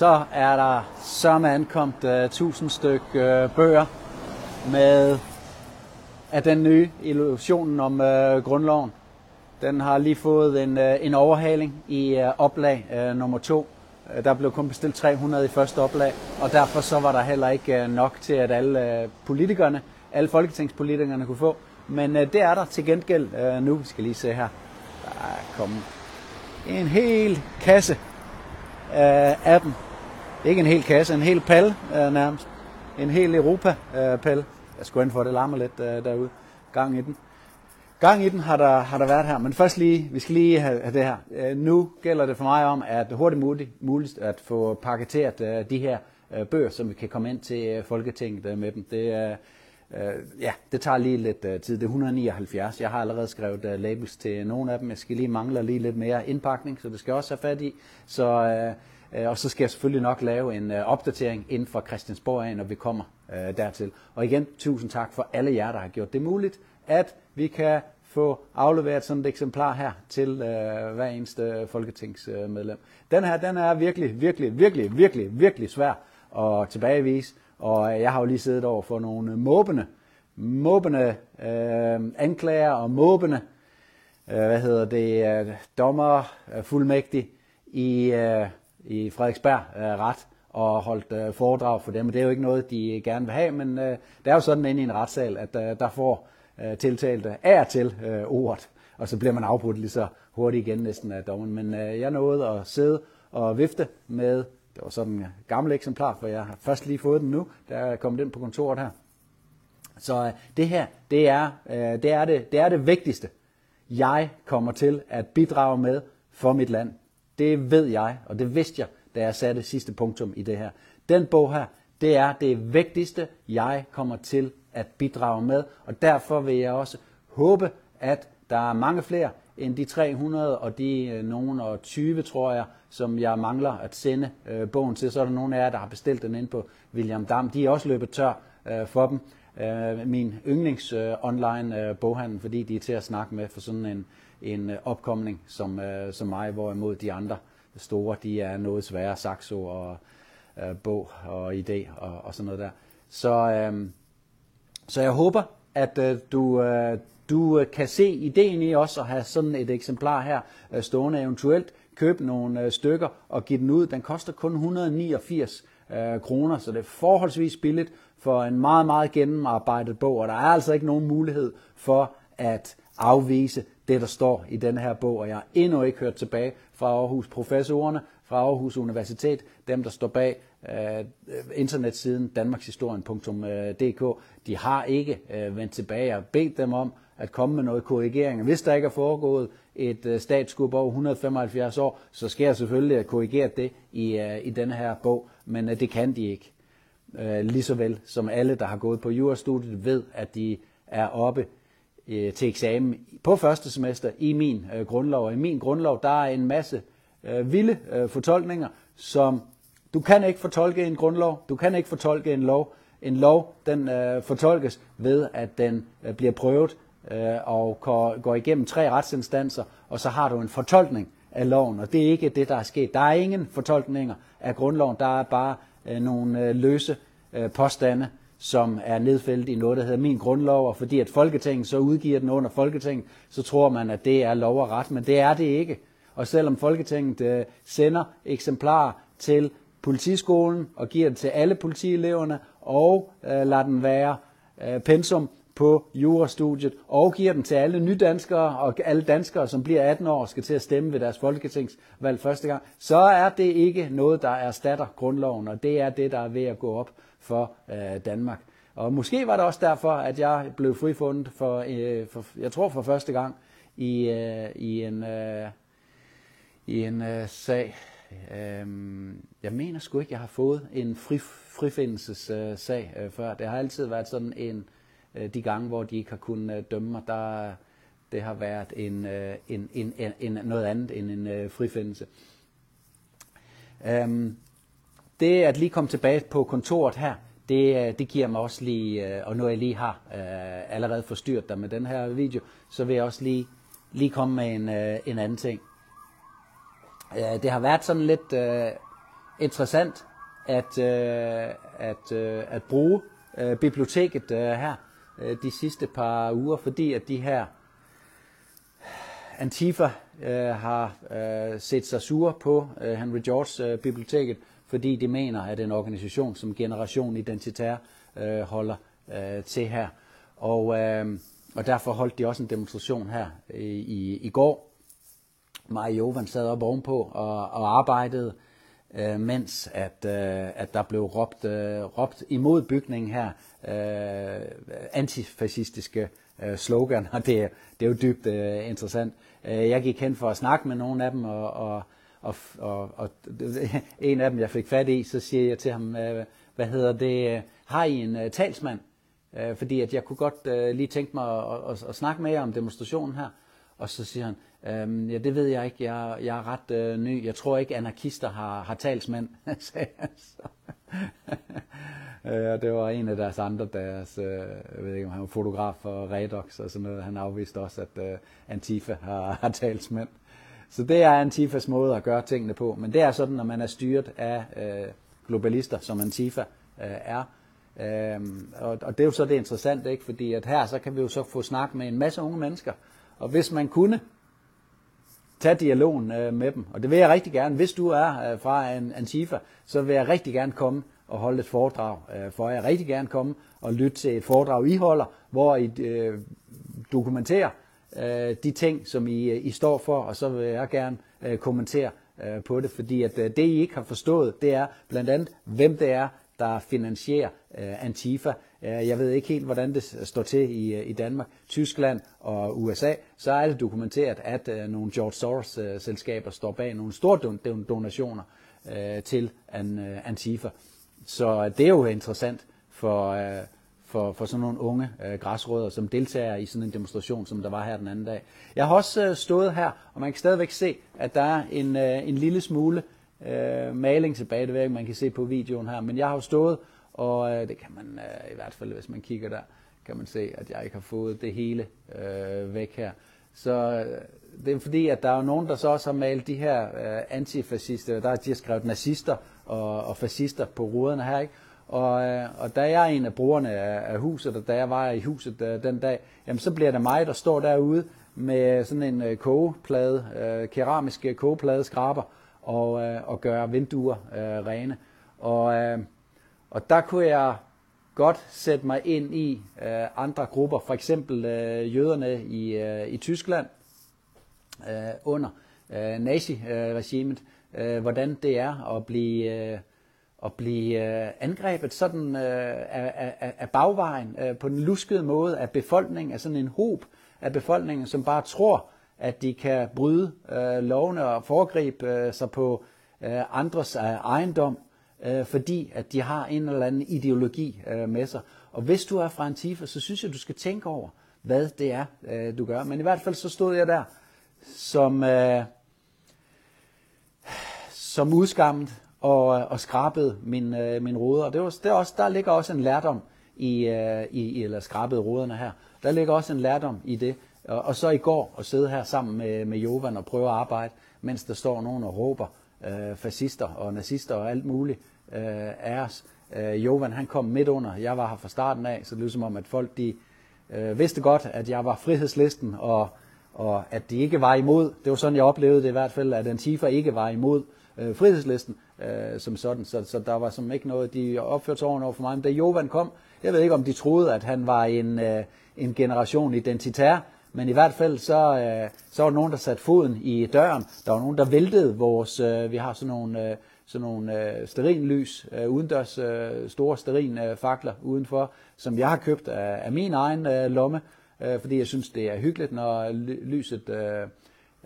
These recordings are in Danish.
så er der sørme ankommet uh, øh, 1000 styk uh, bøger med af den nye illusionen om uh, grundloven. Den har lige fået en, uh, en overhaling i uh, oplag uh, nummer 2. Uh, der blev kun bestilt 300 i første oplag, og derfor så var der heller ikke uh, nok til, at alle uh, politikerne, alle folketingspolitikerne kunne få. Men uh, det er der til gengæld uh, nu. Vi skal lige se her. Der er kommet en hel kasse af dem. Ikke en hel kasse, en hel pal øh, nærmest. En hel Europa-palle. Jeg skulle ind for, det larmer lidt øh, derude. Gang i den. Gang i den har der, har der været her, men først lige, vi skal lige have, have det her. Øh, nu gælder det for mig om, at det hurtigt muligt, muligt at få paketeret øh, de her øh, bøger, som vi kan komme ind til øh, Folketinget øh, med dem. Det, øh, øh, ja, det tager lige lidt øh, tid. Det er 179. Jeg har allerede skrevet øh, labels til nogle af dem. Jeg skal lige mangle lige lidt mere indpakning, så det skal jeg også have fat i. Så, øh, Øh, og så skal jeg selvfølgelig nok lave en øh, opdatering inden for Christiansborg af, når vi kommer øh, dertil. Og igen, tusind tak for alle jer, der har gjort det muligt, at vi kan få afleveret sådan et eksemplar her til øh, hver eneste folketingsmedlem. Den her, den er virkelig, virkelig, virkelig, virkelig, virkelig svær at tilbagevise, og jeg har jo lige siddet over for nogle måbende, måbende øh, anklager og måbende, øh, hvad hedder det, øh, dommer, øh, fuldmægtig i, øh, i Frederiksberg øh, ret, og holdt øh, foredrag for dem, og det er jo ikke noget, de gerne vil have, men øh, det er jo sådan inde i en retssal, at øh, der får øh, tiltalte af til øh, ordet, og så bliver man afbrudt lige så hurtigt igen næsten af dommen. Men øh, jeg nåede at sidde og vifte med, det var sådan en gammel eksemplar, for jeg har først lige fået den nu, da jeg kom ind på kontoret her. Så øh, det her, det er, øh, det, er det, det er det vigtigste, jeg kommer til at bidrage med for mit land. Det ved jeg, og det vidste jeg, da jeg satte sidste punktum i det her. Den bog her, det er det vigtigste, jeg kommer til at bidrage med, og derfor vil jeg også håbe, at der er mange flere end de 300 og de øh, nogen og 20, tror jeg, som jeg mangler at sende øh, bogen til. Så er der nogle af jer, der har bestilt den ind på William Dam. De er også løbet tør øh, for dem. Øh, min yndlings øh, online øh, boghandel, fordi de er til at snakke med for sådan en, en øh, opkomning som, øh, som mig, hvorimod de andre store, de er noget sværere, Saxo og øh, bog og ID og, og sådan noget der. Så, øh, så jeg håber, at øh, du, øh, du øh, kan se ideen i også at have sådan et eksemplar her øh, stående eventuelt. Købe nogle øh, stykker og give den ud. Den koster kun 189 øh, kroner, så det er forholdsvis billigt for en meget, meget gennemarbejdet bog. Og der er altså ikke nogen mulighed for at afvise det, der står i den her bog. Og jeg har endnu ikke hørt tilbage fra Aarhus professorerne, fra Aarhus Universitet, dem der står bag øh, internetsiden danmarkshistorien.dk. De har ikke øh, vendt tilbage og bedt dem om at komme med noget korrigering. Hvis der ikke er foregået et øh, statsskub over 175 år, så skal jeg selvfølgelig øh, korrigere det i, øh, i denne her bog, men øh, det kan de ikke. Øh, lige så vel som alle, der har gået på jurastudiet, ved, at de er oppe øh, til eksamen på første semester i min øh, grundlov. Og i min grundlov, der er en masse øh, vilde øh, fortolkninger, som du kan ikke fortolke en grundlov, du kan ikke fortolke en lov. En lov, den øh, fortolkes ved, at den øh, bliver prøvet øh, og går, går igennem tre retsinstanser, og så har du en fortolkning af loven, og det er ikke det, der er sket. Der er ingen fortolkninger af grundloven, der er bare øh, nogle øh, løse øh, påstande, som er nedfældet i noget, der hedder min grundlov, og fordi at Folketinget så udgiver den under Folketinget, så tror man, at det er lov og ret, men det er det ikke. Og selvom Folketinget øh, sender eksemplarer til politiskolen og giver det til alle politieleverne og øh, lader den være øh, pensum på jurastudiet og giver den til alle nydanskere og alle danskere, som bliver 18 år og skal til at stemme ved deres folketingsvalg første gang, så er det ikke noget, der erstatter grundloven, og det er det, der er ved at gå op for øh, Danmark. Og måske var det også derfor, at jeg blev frifundet for, øh, for jeg tror for første gang i, øh, i en, øh, i en øh, sag. Øh, jeg mener sgu ikke, jeg har fået en fri, frifindelsessag øh, før. Det har altid været sådan en, øh, de gange, hvor de ikke har kunnet øh, dømme mig, der det har været en, øh, en, en, en, en, noget andet end en øh, frifindelse. Øhm, det at lige komme tilbage på kontoret her, det, øh, det giver mig også lige, øh, og nu jeg lige har øh, allerede forstyrret dig med den her video, så vil jeg også lige, lige komme med en, øh, en anden ting. Øh, det har været sådan lidt øh, interessant at, øh, at, øh, at bruge øh, biblioteket øh, her øh, de sidste par uger, fordi at de her øh, Antifa øh, har øh, set sig sur på øh, Henry George øh, biblioteket, fordi de mener, at en organisation som Generation Identitær øh, holder øh, til her. Og, øh, og derfor holdt de også en demonstration her i, i, i går. Maja Jovan sad op ovenpå og, og arbejdede, øh, mens at, øh, at der blev råbt, øh, råbt imod bygningen her øh, antifascistiske øh, slogan, og det, det er jo dybt øh, interessant. Øh, Øh, jeg gik hen for at snakke med nogle af dem, og, og, og, og, og en af dem, jeg fik fat i, så siger jeg til ham, hvad hedder det, har I en øh, talsmand? Øh, fordi at jeg kunne godt lige tænke mig at, at, at snakke med jer om demonstrationen her. Og så siger han, øhm, ja det ved jeg ikke, jeg, jeg er ret ny, jeg tror ikke anarkister har, har talsmænd, sagde han så. Øh, og det var en af deres andre, deres, øh, jeg ved ikke om han var fotograf for Redox og sådan noget, han afviste også, at øh, Antifa har, har talsmænd. Så det er Antifas måde at gøre tingene på, men det er sådan, når man er styret af øh, globalister, som Antifa øh, er, Øhm, og, og det er jo så det interessante, ikke? fordi at her så kan vi jo så få snak med en masse unge mennesker, og hvis man kunne tage dialogen øh, med dem, og det vil jeg rigtig gerne, hvis du er øh, fra en Antifa, så vil jeg rigtig gerne komme og holde et foredrag øh, for jer. Rigtig gerne komme og lytte til et foredrag, I holder, hvor I øh, dokumenterer øh, de ting, som I, øh, I står for, og så vil jeg gerne øh, kommentere øh, på det, fordi at øh, det, I ikke har forstået, det er blandt andet, hvem det er, der finansierer øh, Antifa. Øh, jeg ved ikke helt, hvordan det står til i, øh, i Danmark, Tyskland og USA. Så er det dokumenteret, at øh, nogle George Soros-selskaber står bag nogle store don- donationer øh, til an, øh, Antifa. Så øh, det er jo interessant for, øh, for, for sådan nogle unge øh, græsrødder, som deltager i sådan en demonstration, som der var her den anden dag. Jeg har også øh, stået her, og man kan stadigvæk se, at der er en, øh, en lille smule øh, maling tilbage. Det ved jeg ikke, man kan se på videoen her. Men jeg har jo stået, og øh, det kan man øh, i hvert fald, hvis man kigger der, kan man se, at jeg ikke har fået det hele øh, væk her. Så øh, det er fordi, at der er nogen, der så også har malet de her øh, antifascister, der har de har skrevet nazister og, og fascister på ruderne her, ikke? Og, øh, og da jeg er en af brugerne af, af huset, og da jeg var i huset øh, den dag, jamen så bliver det mig, der står derude med sådan en øh, kogeplade, øh, keramisk kogeplade skraber, og, øh, og gøre vinduer øh, rene. Og, øh, og der kunne jeg godt sætte mig ind i øh, andre grupper, for eksempel øh, jøderne i, øh, i Tyskland øh, under øh, nazi-regimet, øh, hvordan det er at blive, øh, at blive øh, angrebet sådan øh, af, af, af bagvejen øh, på den luskede måde af befolkningen, af sådan en hob af befolkningen, som bare tror, at de kan bryde øh, lovene og foregribe øh, sig på øh, andres øh, ejendom, øh, fordi at de har en eller anden ideologi øh, med sig. Og hvis du er fra Antifa, så synes jeg, du skal tænke over, hvad det er, øh, du gør. Men i hvert fald så stod jeg der som, øh, som udskammet og, øh, og skrabede min, øh, min ruder. Og det var, det også, der ligger også en lærdom i, øh, i, eller skrabede ruderne her. Der ligger også en lærdom i det, og, og så i går at sidde her sammen med, med Jovan og prøve at arbejde, mens der står nogen og råber øh, fascister og nazister og alt muligt øh, af os. Øh, Jovan han kom midt under, jeg var her fra starten af, så det lyder som ligesom om, at folk de øh, vidste godt, at jeg var frihedslisten, og, og at de ikke var imod, det var sådan jeg oplevede det i hvert fald, at Antifa ikke var imod øh, frihedslisten øh, som sådan, så, så der var som ikke noget, de opførte sig over for mig. Men da Jovan kom, jeg ved ikke om de troede, at han var en, øh, en generation identitær, men i hvert fald så, øh, så var der nogen, der satte foden i døren. Der var nogen, der væltede vores, øh, vi har sådan nogle, øh, sådan nogle øh, sterinlys, øh, udendørs øh, store sterinfakler øh, udenfor, som jeg har købt af, af min egen øh, lomme, øh, fordi jeg synes, det er hyggeligt, når lyset, øh,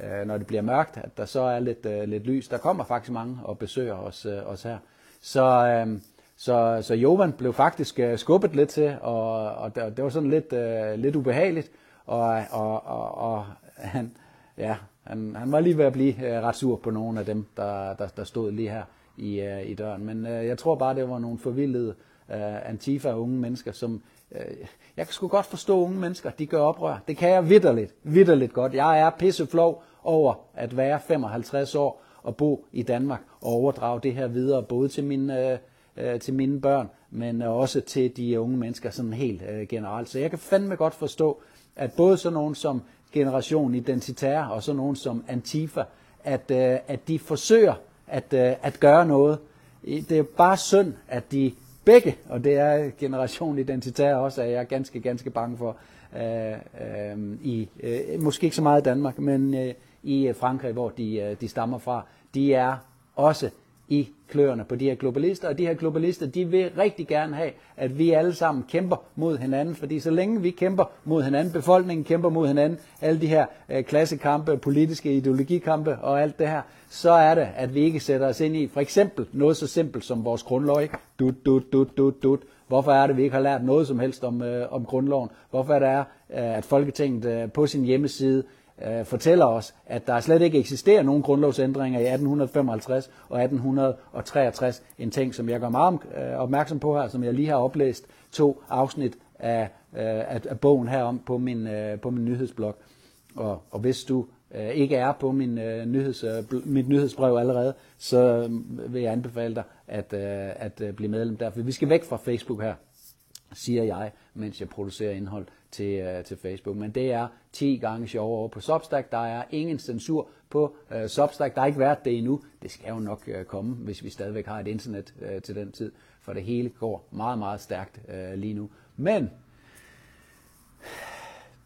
øh, når det bliver mørkt, at der så er lidt, øh, lidt lys. Der kommer faktisk mange og besøger os, øh, os her. Så, øh, så, så Jovan blev faktisk øh, skubbet lidt til, og, og det, det var sådan lidt, øh, lidt ubehageligt, og, og, og, og han, ja, han, han var lige ved at blive øh, ret sur på nogle af dem, der, der, der stod lige her i, øh, i døren. Men øh, jeg tror bare, det var nogle forvildede øh, antifa unge mennesker, som... Øh, jeg kan sgu godt forstå unge mennesker, de gør oprør. Det kan jeg vidderligt, vidderligt godt. Jeg er pisseflov over at være 55 år og bo i Danmark og overdrage det her videre, både til mine, øh, øh, til mine børn, men også til de unge mennesker sådan helt øh, generelt. Så jeg kan fandme godt forstå, at både sådan nogen som Generation Identitær og sådan nogen som Antifa, at, øh, at de forsøger at, øh, at gøre noget. Det er bare synd, at de begge, og det er Generation Identitær også, at jeg er ganske, ganske bange for, øh, øh, i, øh, måske ikke så meget i Danmark, men øh, i Frankrig, hvor de, øh, de stammer fra, de er også i kløerne på de her globalister, og de her globalister, de vil rigtig gerne have, at vi alle sammen kæmper mod hinanden, fordi så længe vi kæmper mod hinanden, befolkningen kæmper mod hinanden, alle de her øh, klassekampe, politiske ideologikampe og alt det her, så er det, at vi ikke sætter os ind i for eksempel noget så simpelt som vores grundlov, ikke? Dut, dut, dut, dut, dut. Hvorfor er det, at vi ikke har lært noget som helst om, øh, om grundloven? Hvorfor er det, øh, at Folketinget øh, på sin hjemmeside øh, fortæller os, at der slet ikke eksisterer nogen grundlovsændringer i 1855 og 1863. En ting, som jeg gør meget øh, opmærksom på her, som jeg lige har oplæst to afsnit af, øh, af, af bogen herom på min, øh, på min nyhedsblog. Og, og hvis du øh, ikke er på min, øh, nyheds, øh, mit nyhedsbrev allerede, så øh, vil jeg anbefale dig at, øh, at øh, blive medlem der. For vi skal væk fra Facebook her, siger jeg, mens jeg producerer indhold til, øh, til Facebook. Men det er 10 gange sjovere over på Substack. Der er ingen censur på øh, Substack. Der har ikke været det endnu. Det skal jo nok øh, komme, hvis vi stadigvæk har et internet øh, til den tid. For det hele går meget, meget stærkt øh, lige nu. Men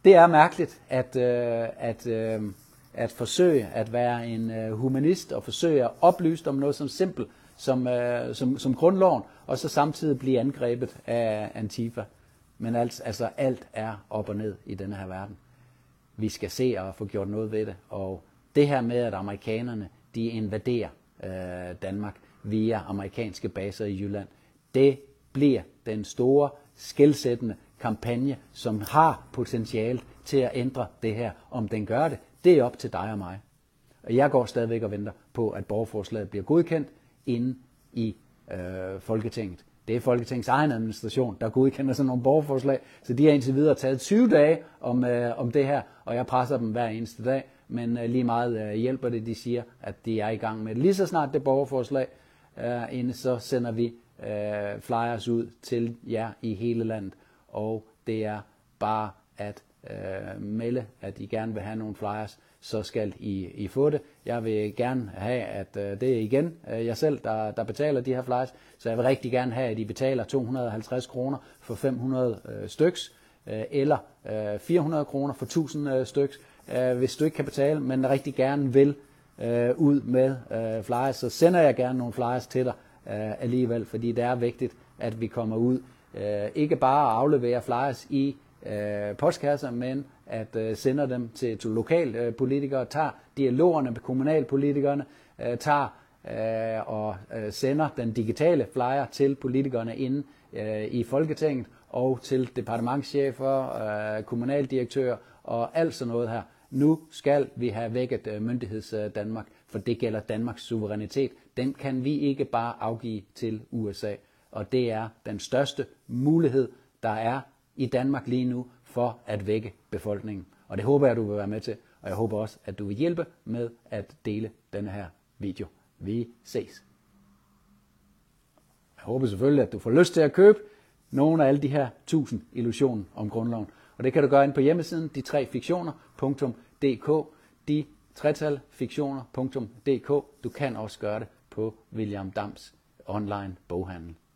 det er mærkeligt at, øh, at, øh, at forsøge at være en øh, humanist og forsøge at oplyse om noget så simpelt som, øh, som, som grundloven, og så samtidig blive angrebet af Antifa. Men alt, altså, alt er op og ned i denne her verden. Vi skal se og få gjort noget ved det. Og det her med, at amerikanerne de invaderer øh, Danmark via amerikanske baser i Jylland, det bliver den store, skældsættende kampagne, som har potentiale til at ændre det her. Om den gør det, det er op til dig og mig. Og jeg går stadigvæk og venter på, at borgerforslaget bliver godkendt inden i øh, Folketinget. Det er Folketingets egen administration, der godkender sådan nogle borgerforslag. Så de har indtil videre taget 20 dage om, øh, om det her, og jeg presser dem hver eneste dag. Men øh, lige meget øh, hjælper det, de siger, at de er i gang med det. Lige så snart det borgerforslag øh, inde, så sender vi øh, flyers ud til jer i hele landet. Og det er bare at øh, melde, at I gerne vil have nogle flyers, så skal I, I få det. Jeg vil gerne have, at øh, det er igen øh, jeg selv, der, der betaler de her flyers, så jeg vil rigtig gerne have, at I betaler 250 kroner for 500 øh, styks, øh, eller øh, 400 kroner for 1000 øh, styks, øh, hvis du ikke kan betale, men rigtig gerne vil øh, ud med øh, flyers, så sender jeg gerne nogle flyers til dig øh, alligevel, fordi det er vigtigt, at vi kommer ud. Øh, ikke bare at aflevere flyers i øh, postkasser, men at øh, sender dem til, til lokalpolitikere, øh, tager dialogerne med kommunalpolitikerne, øh, tager øh, og øh, sender den digitale flyer til politikerne inde øh, i Folketinget og til departementchefer, øh, kommunaldirektører og alt sådan noget her. Nu skal vi have vækket øh, myndigheds øh, Danmark, for det gælder Danmarks suverænitet. Den kan vi ikke bare afgive til USA, og det er den største mulighed, der er i Danmark lige nu for at vække befolkningen. Og det håber jeg, du vil være med til, og jeg håber også, at du vil hjælpe med at dele denne her video. Vi ses. Jeg håber selvfølgelig, at du får lyst til at købe nogle af alle de her 1000 illusioner om grundloven. Og det kan du gøre ind på hjemmesiden, de tre fiktioner.dk, de tretal fiktioner.dk. Du kan også gøre det på William Dams online boghandel.